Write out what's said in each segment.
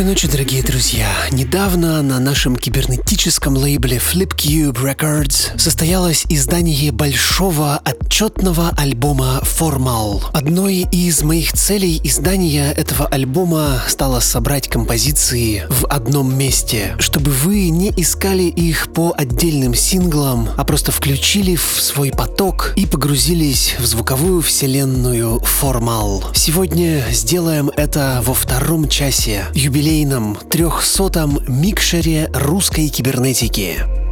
Доброй ночи, дорогие друзья. Недавно на нашем кибернетическом лейбле FlipCube Records состоялось издание большого отчетного альбома Formal. Одной из моих целей издания этого альбома стало собрать композиции в одном месте, чтобы вы не искали их по отдельным синглам, а просто включили в свой поток и погрузились в звуковую вселенную Formal. Сегодня сделаем это во втором часе юбилейном трехсотом микшере русской кибернетики.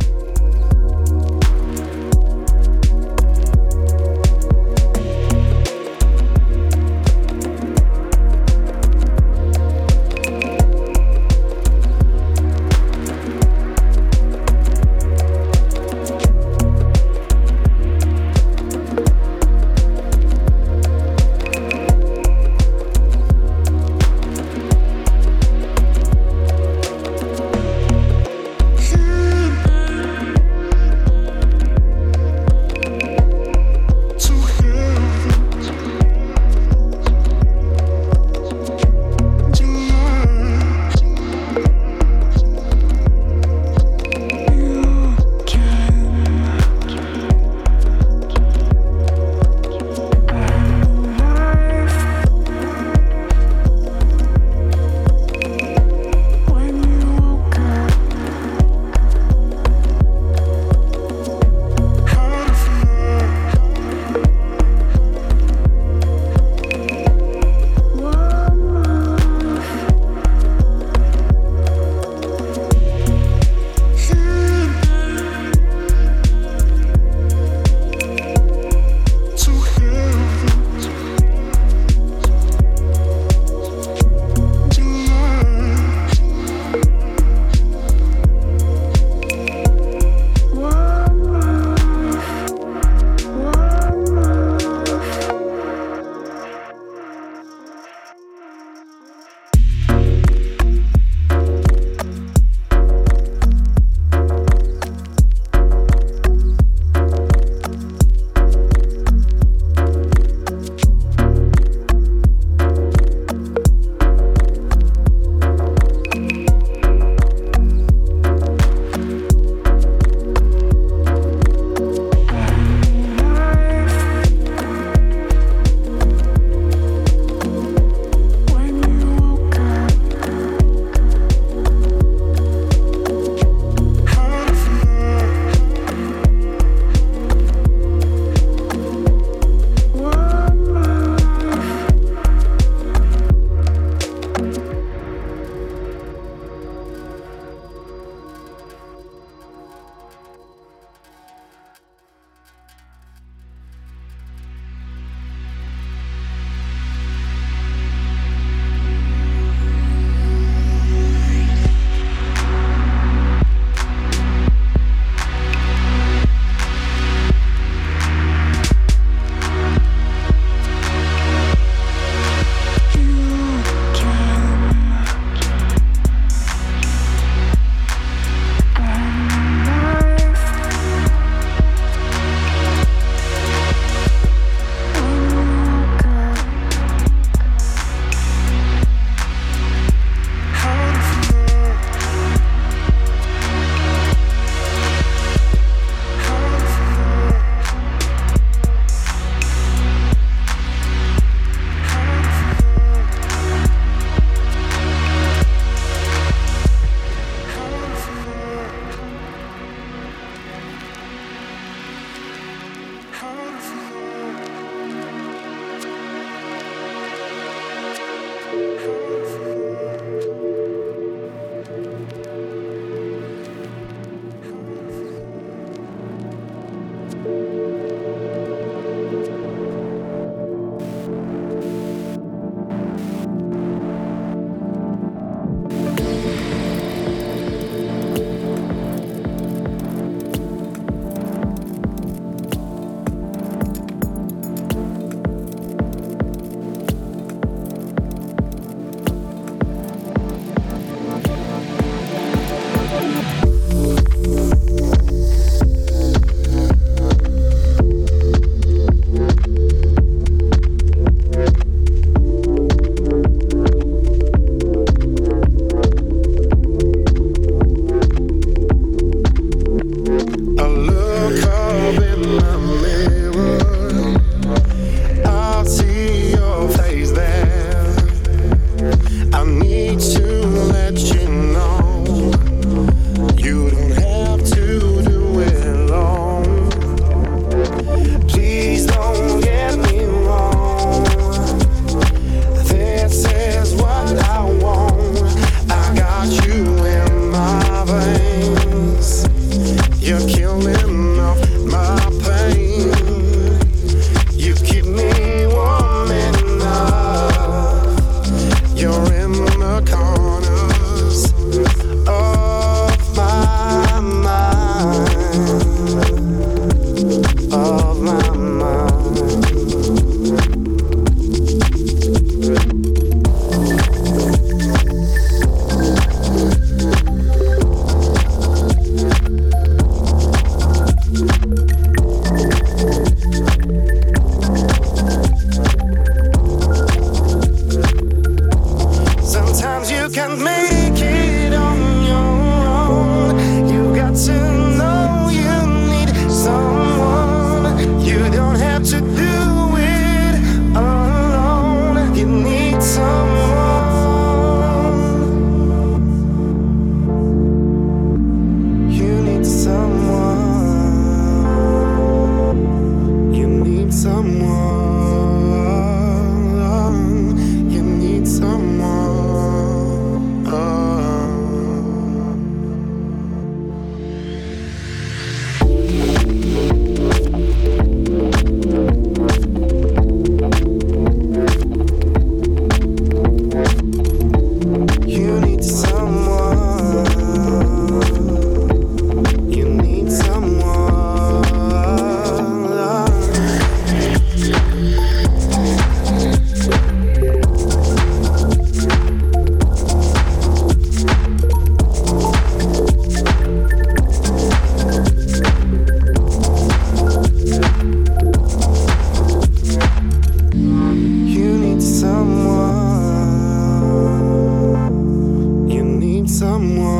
someone.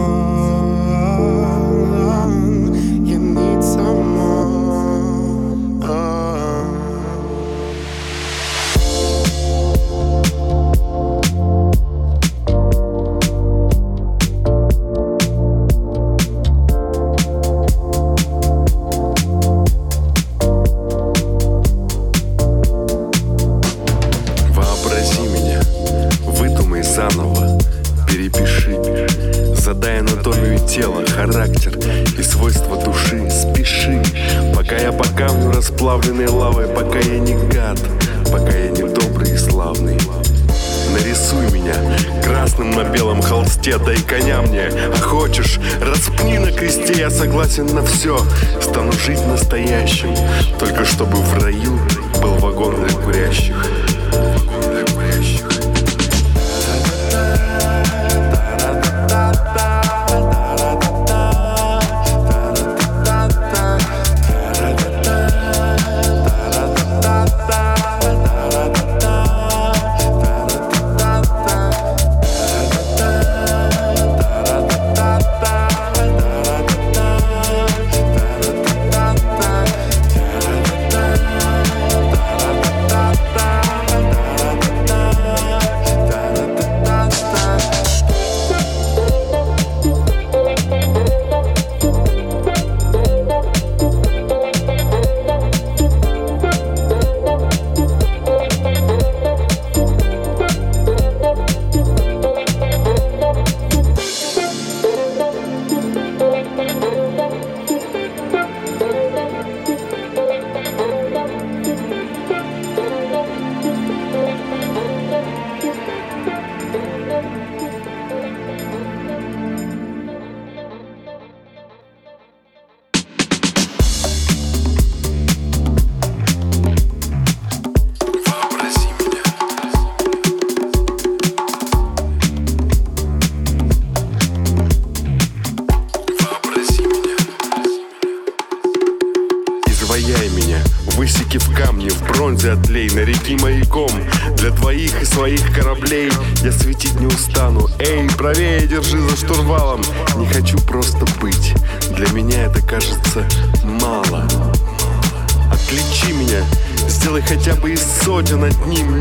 Бы из сотен одним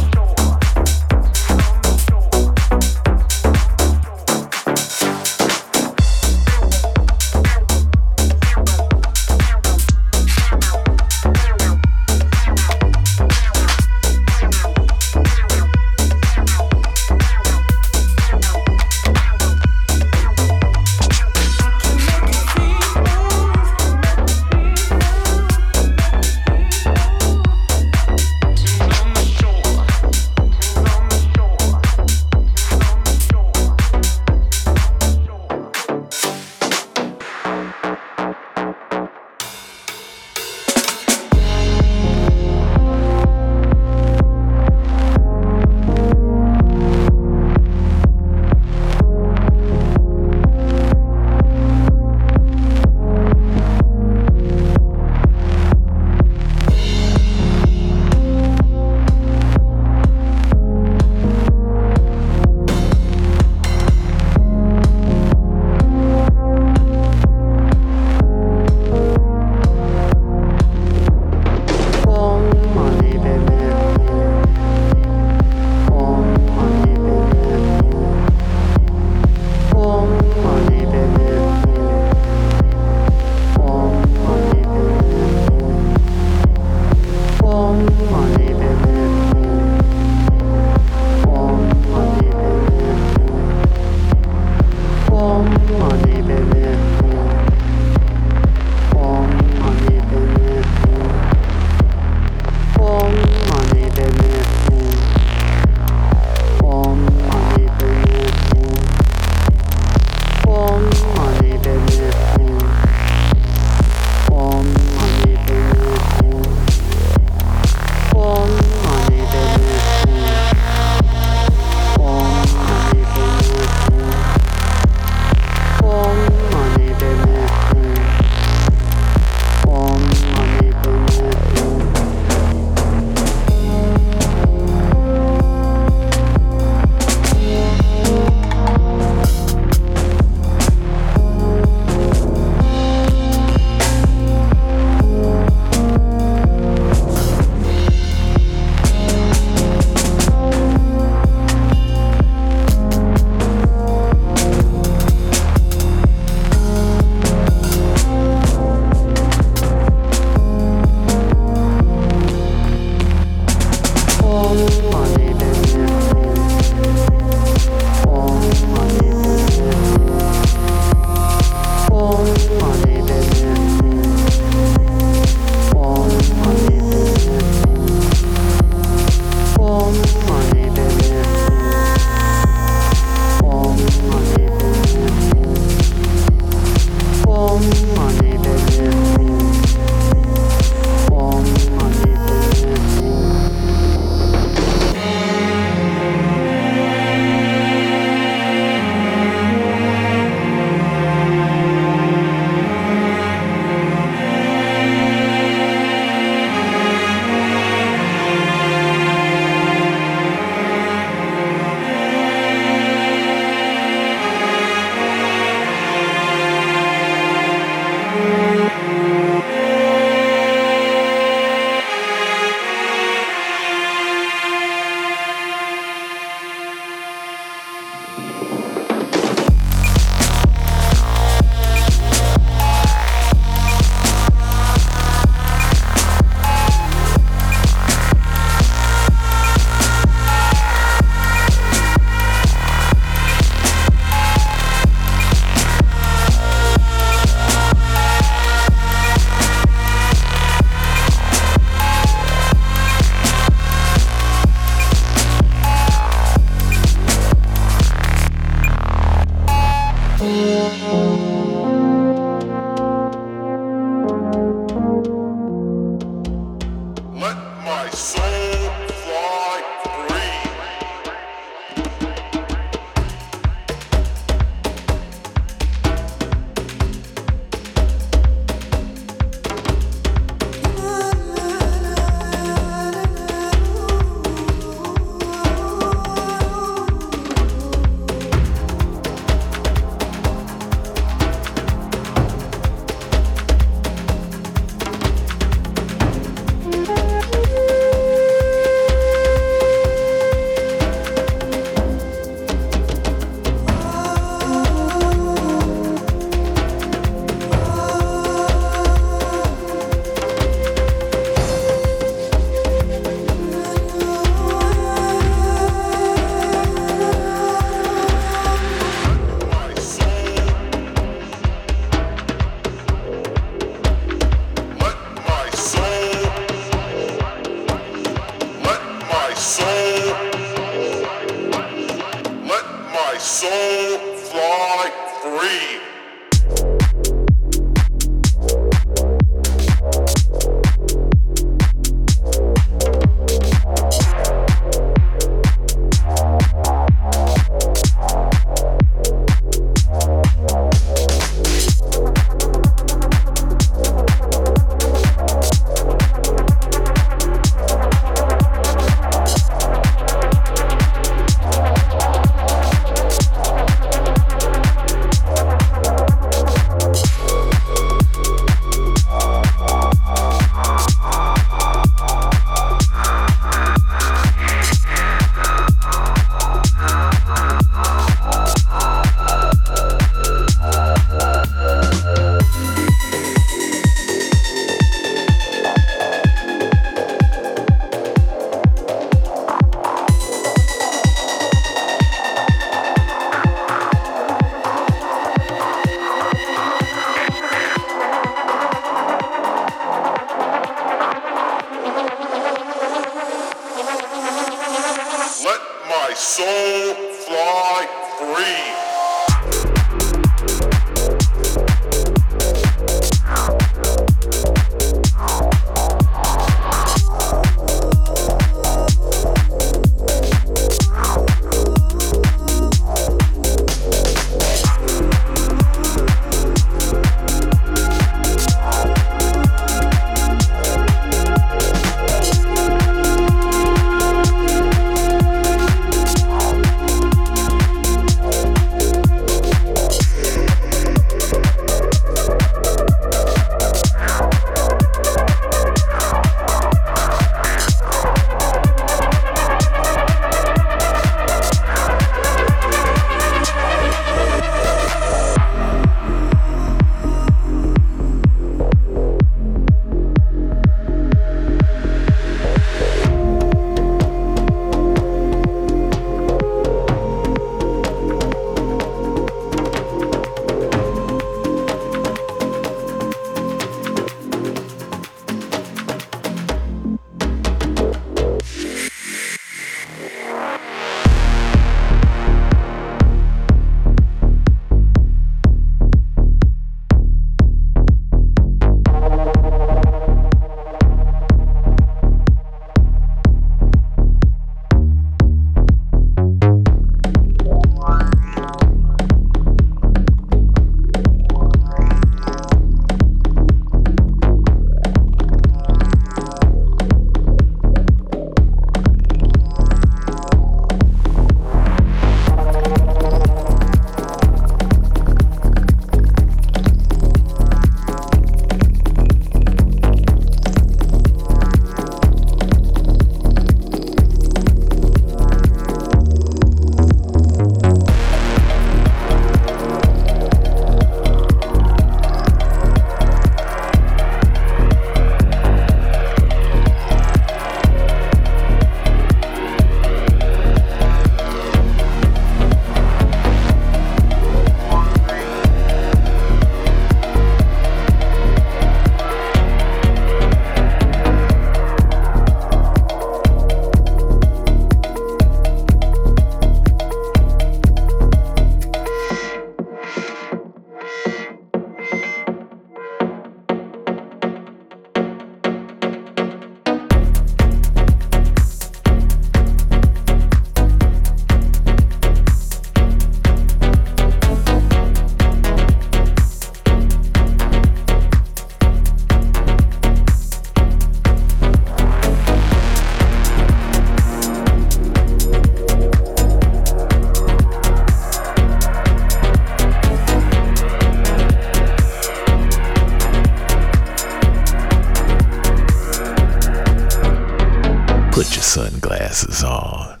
Put your sunglasses on.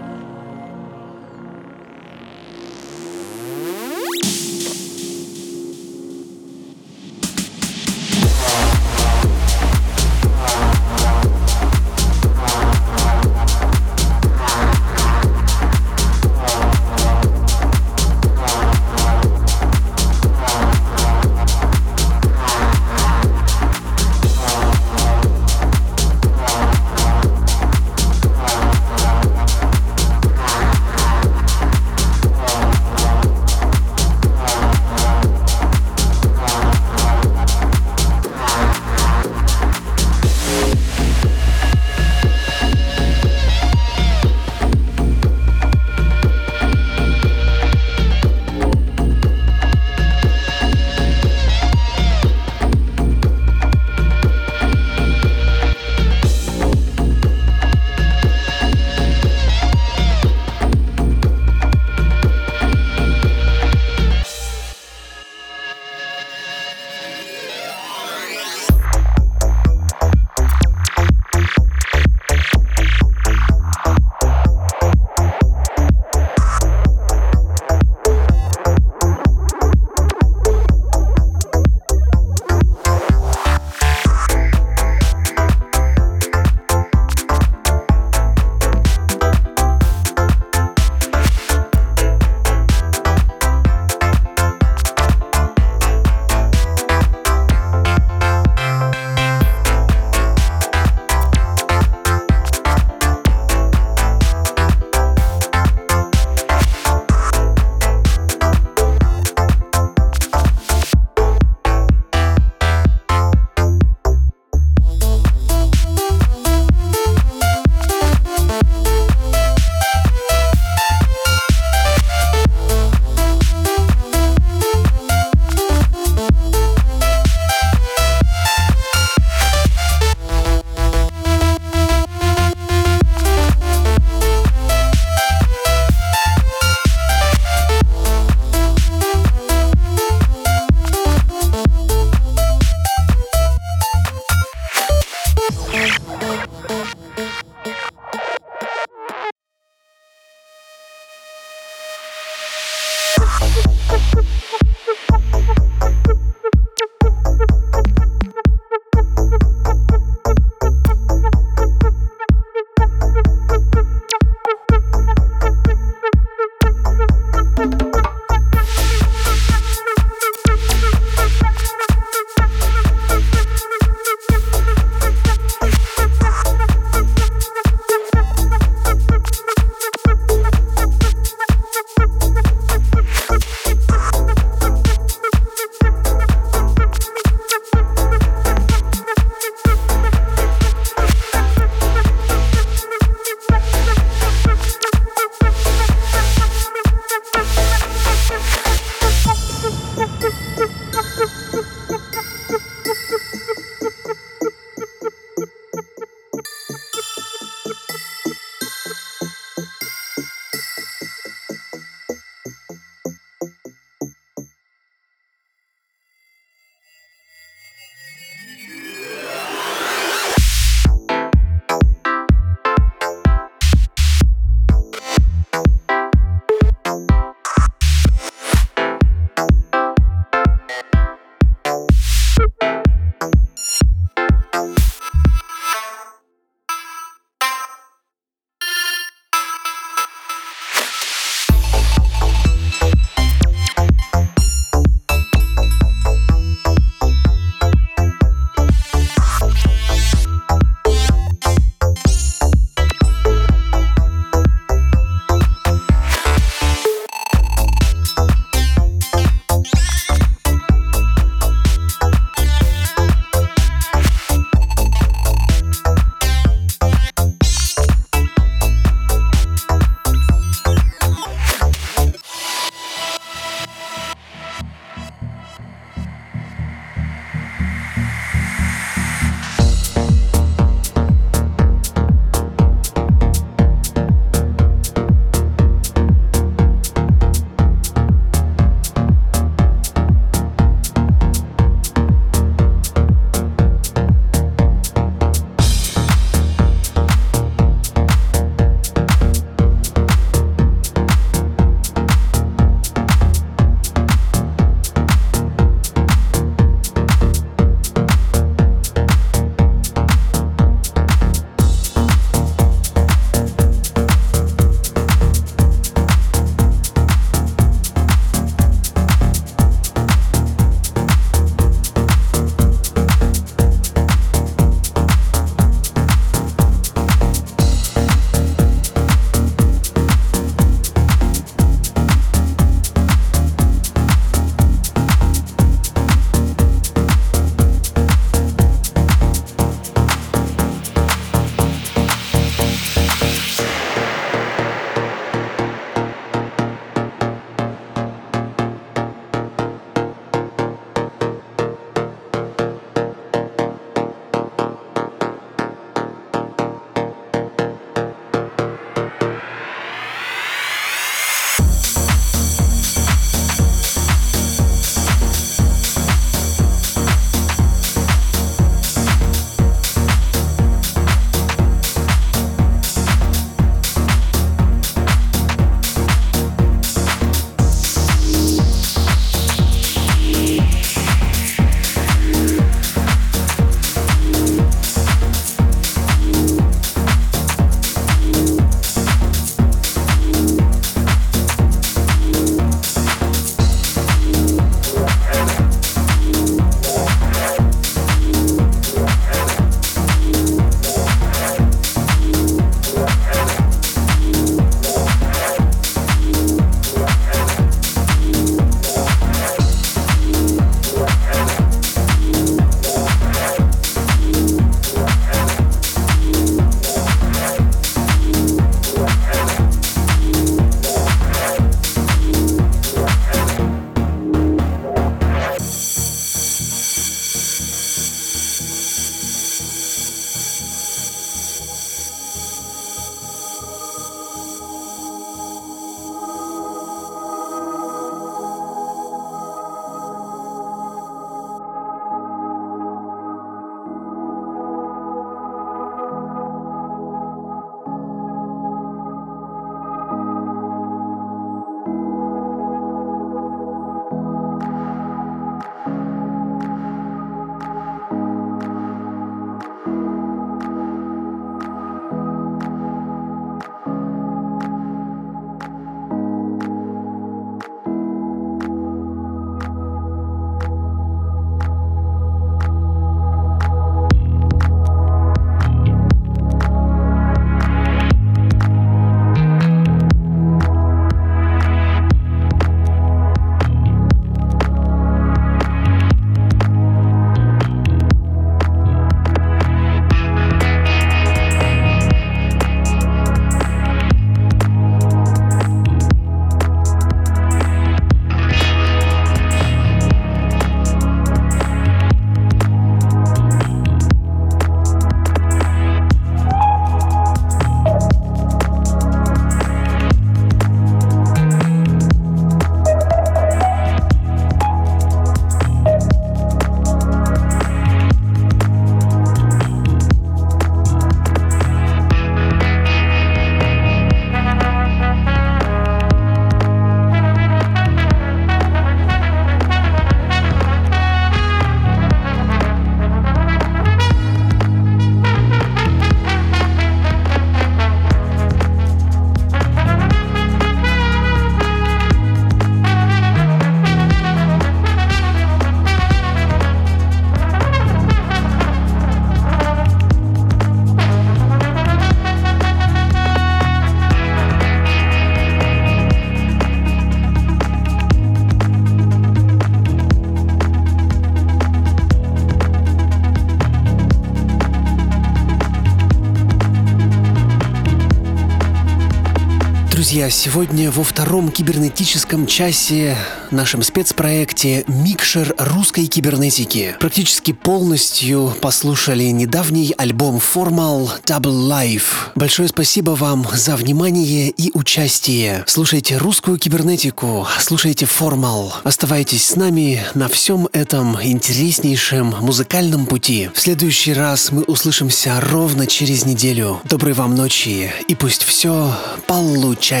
Друзья, сегодня во втором кибернетическом часе нашем спецпроекте «Микшер русской кибернетики» практически полностью послушали недавний альбом Formal Double Life. Большое спасибо вам за внимание и участие. Слушайте русскую кибернетику, слушайте Formal. Оставайтесь с нами на всем этом интереснейшем музыкальном пути. В следующий раз мы услышимся ровно через неделю. Доброй вам ночи и пусть все получается.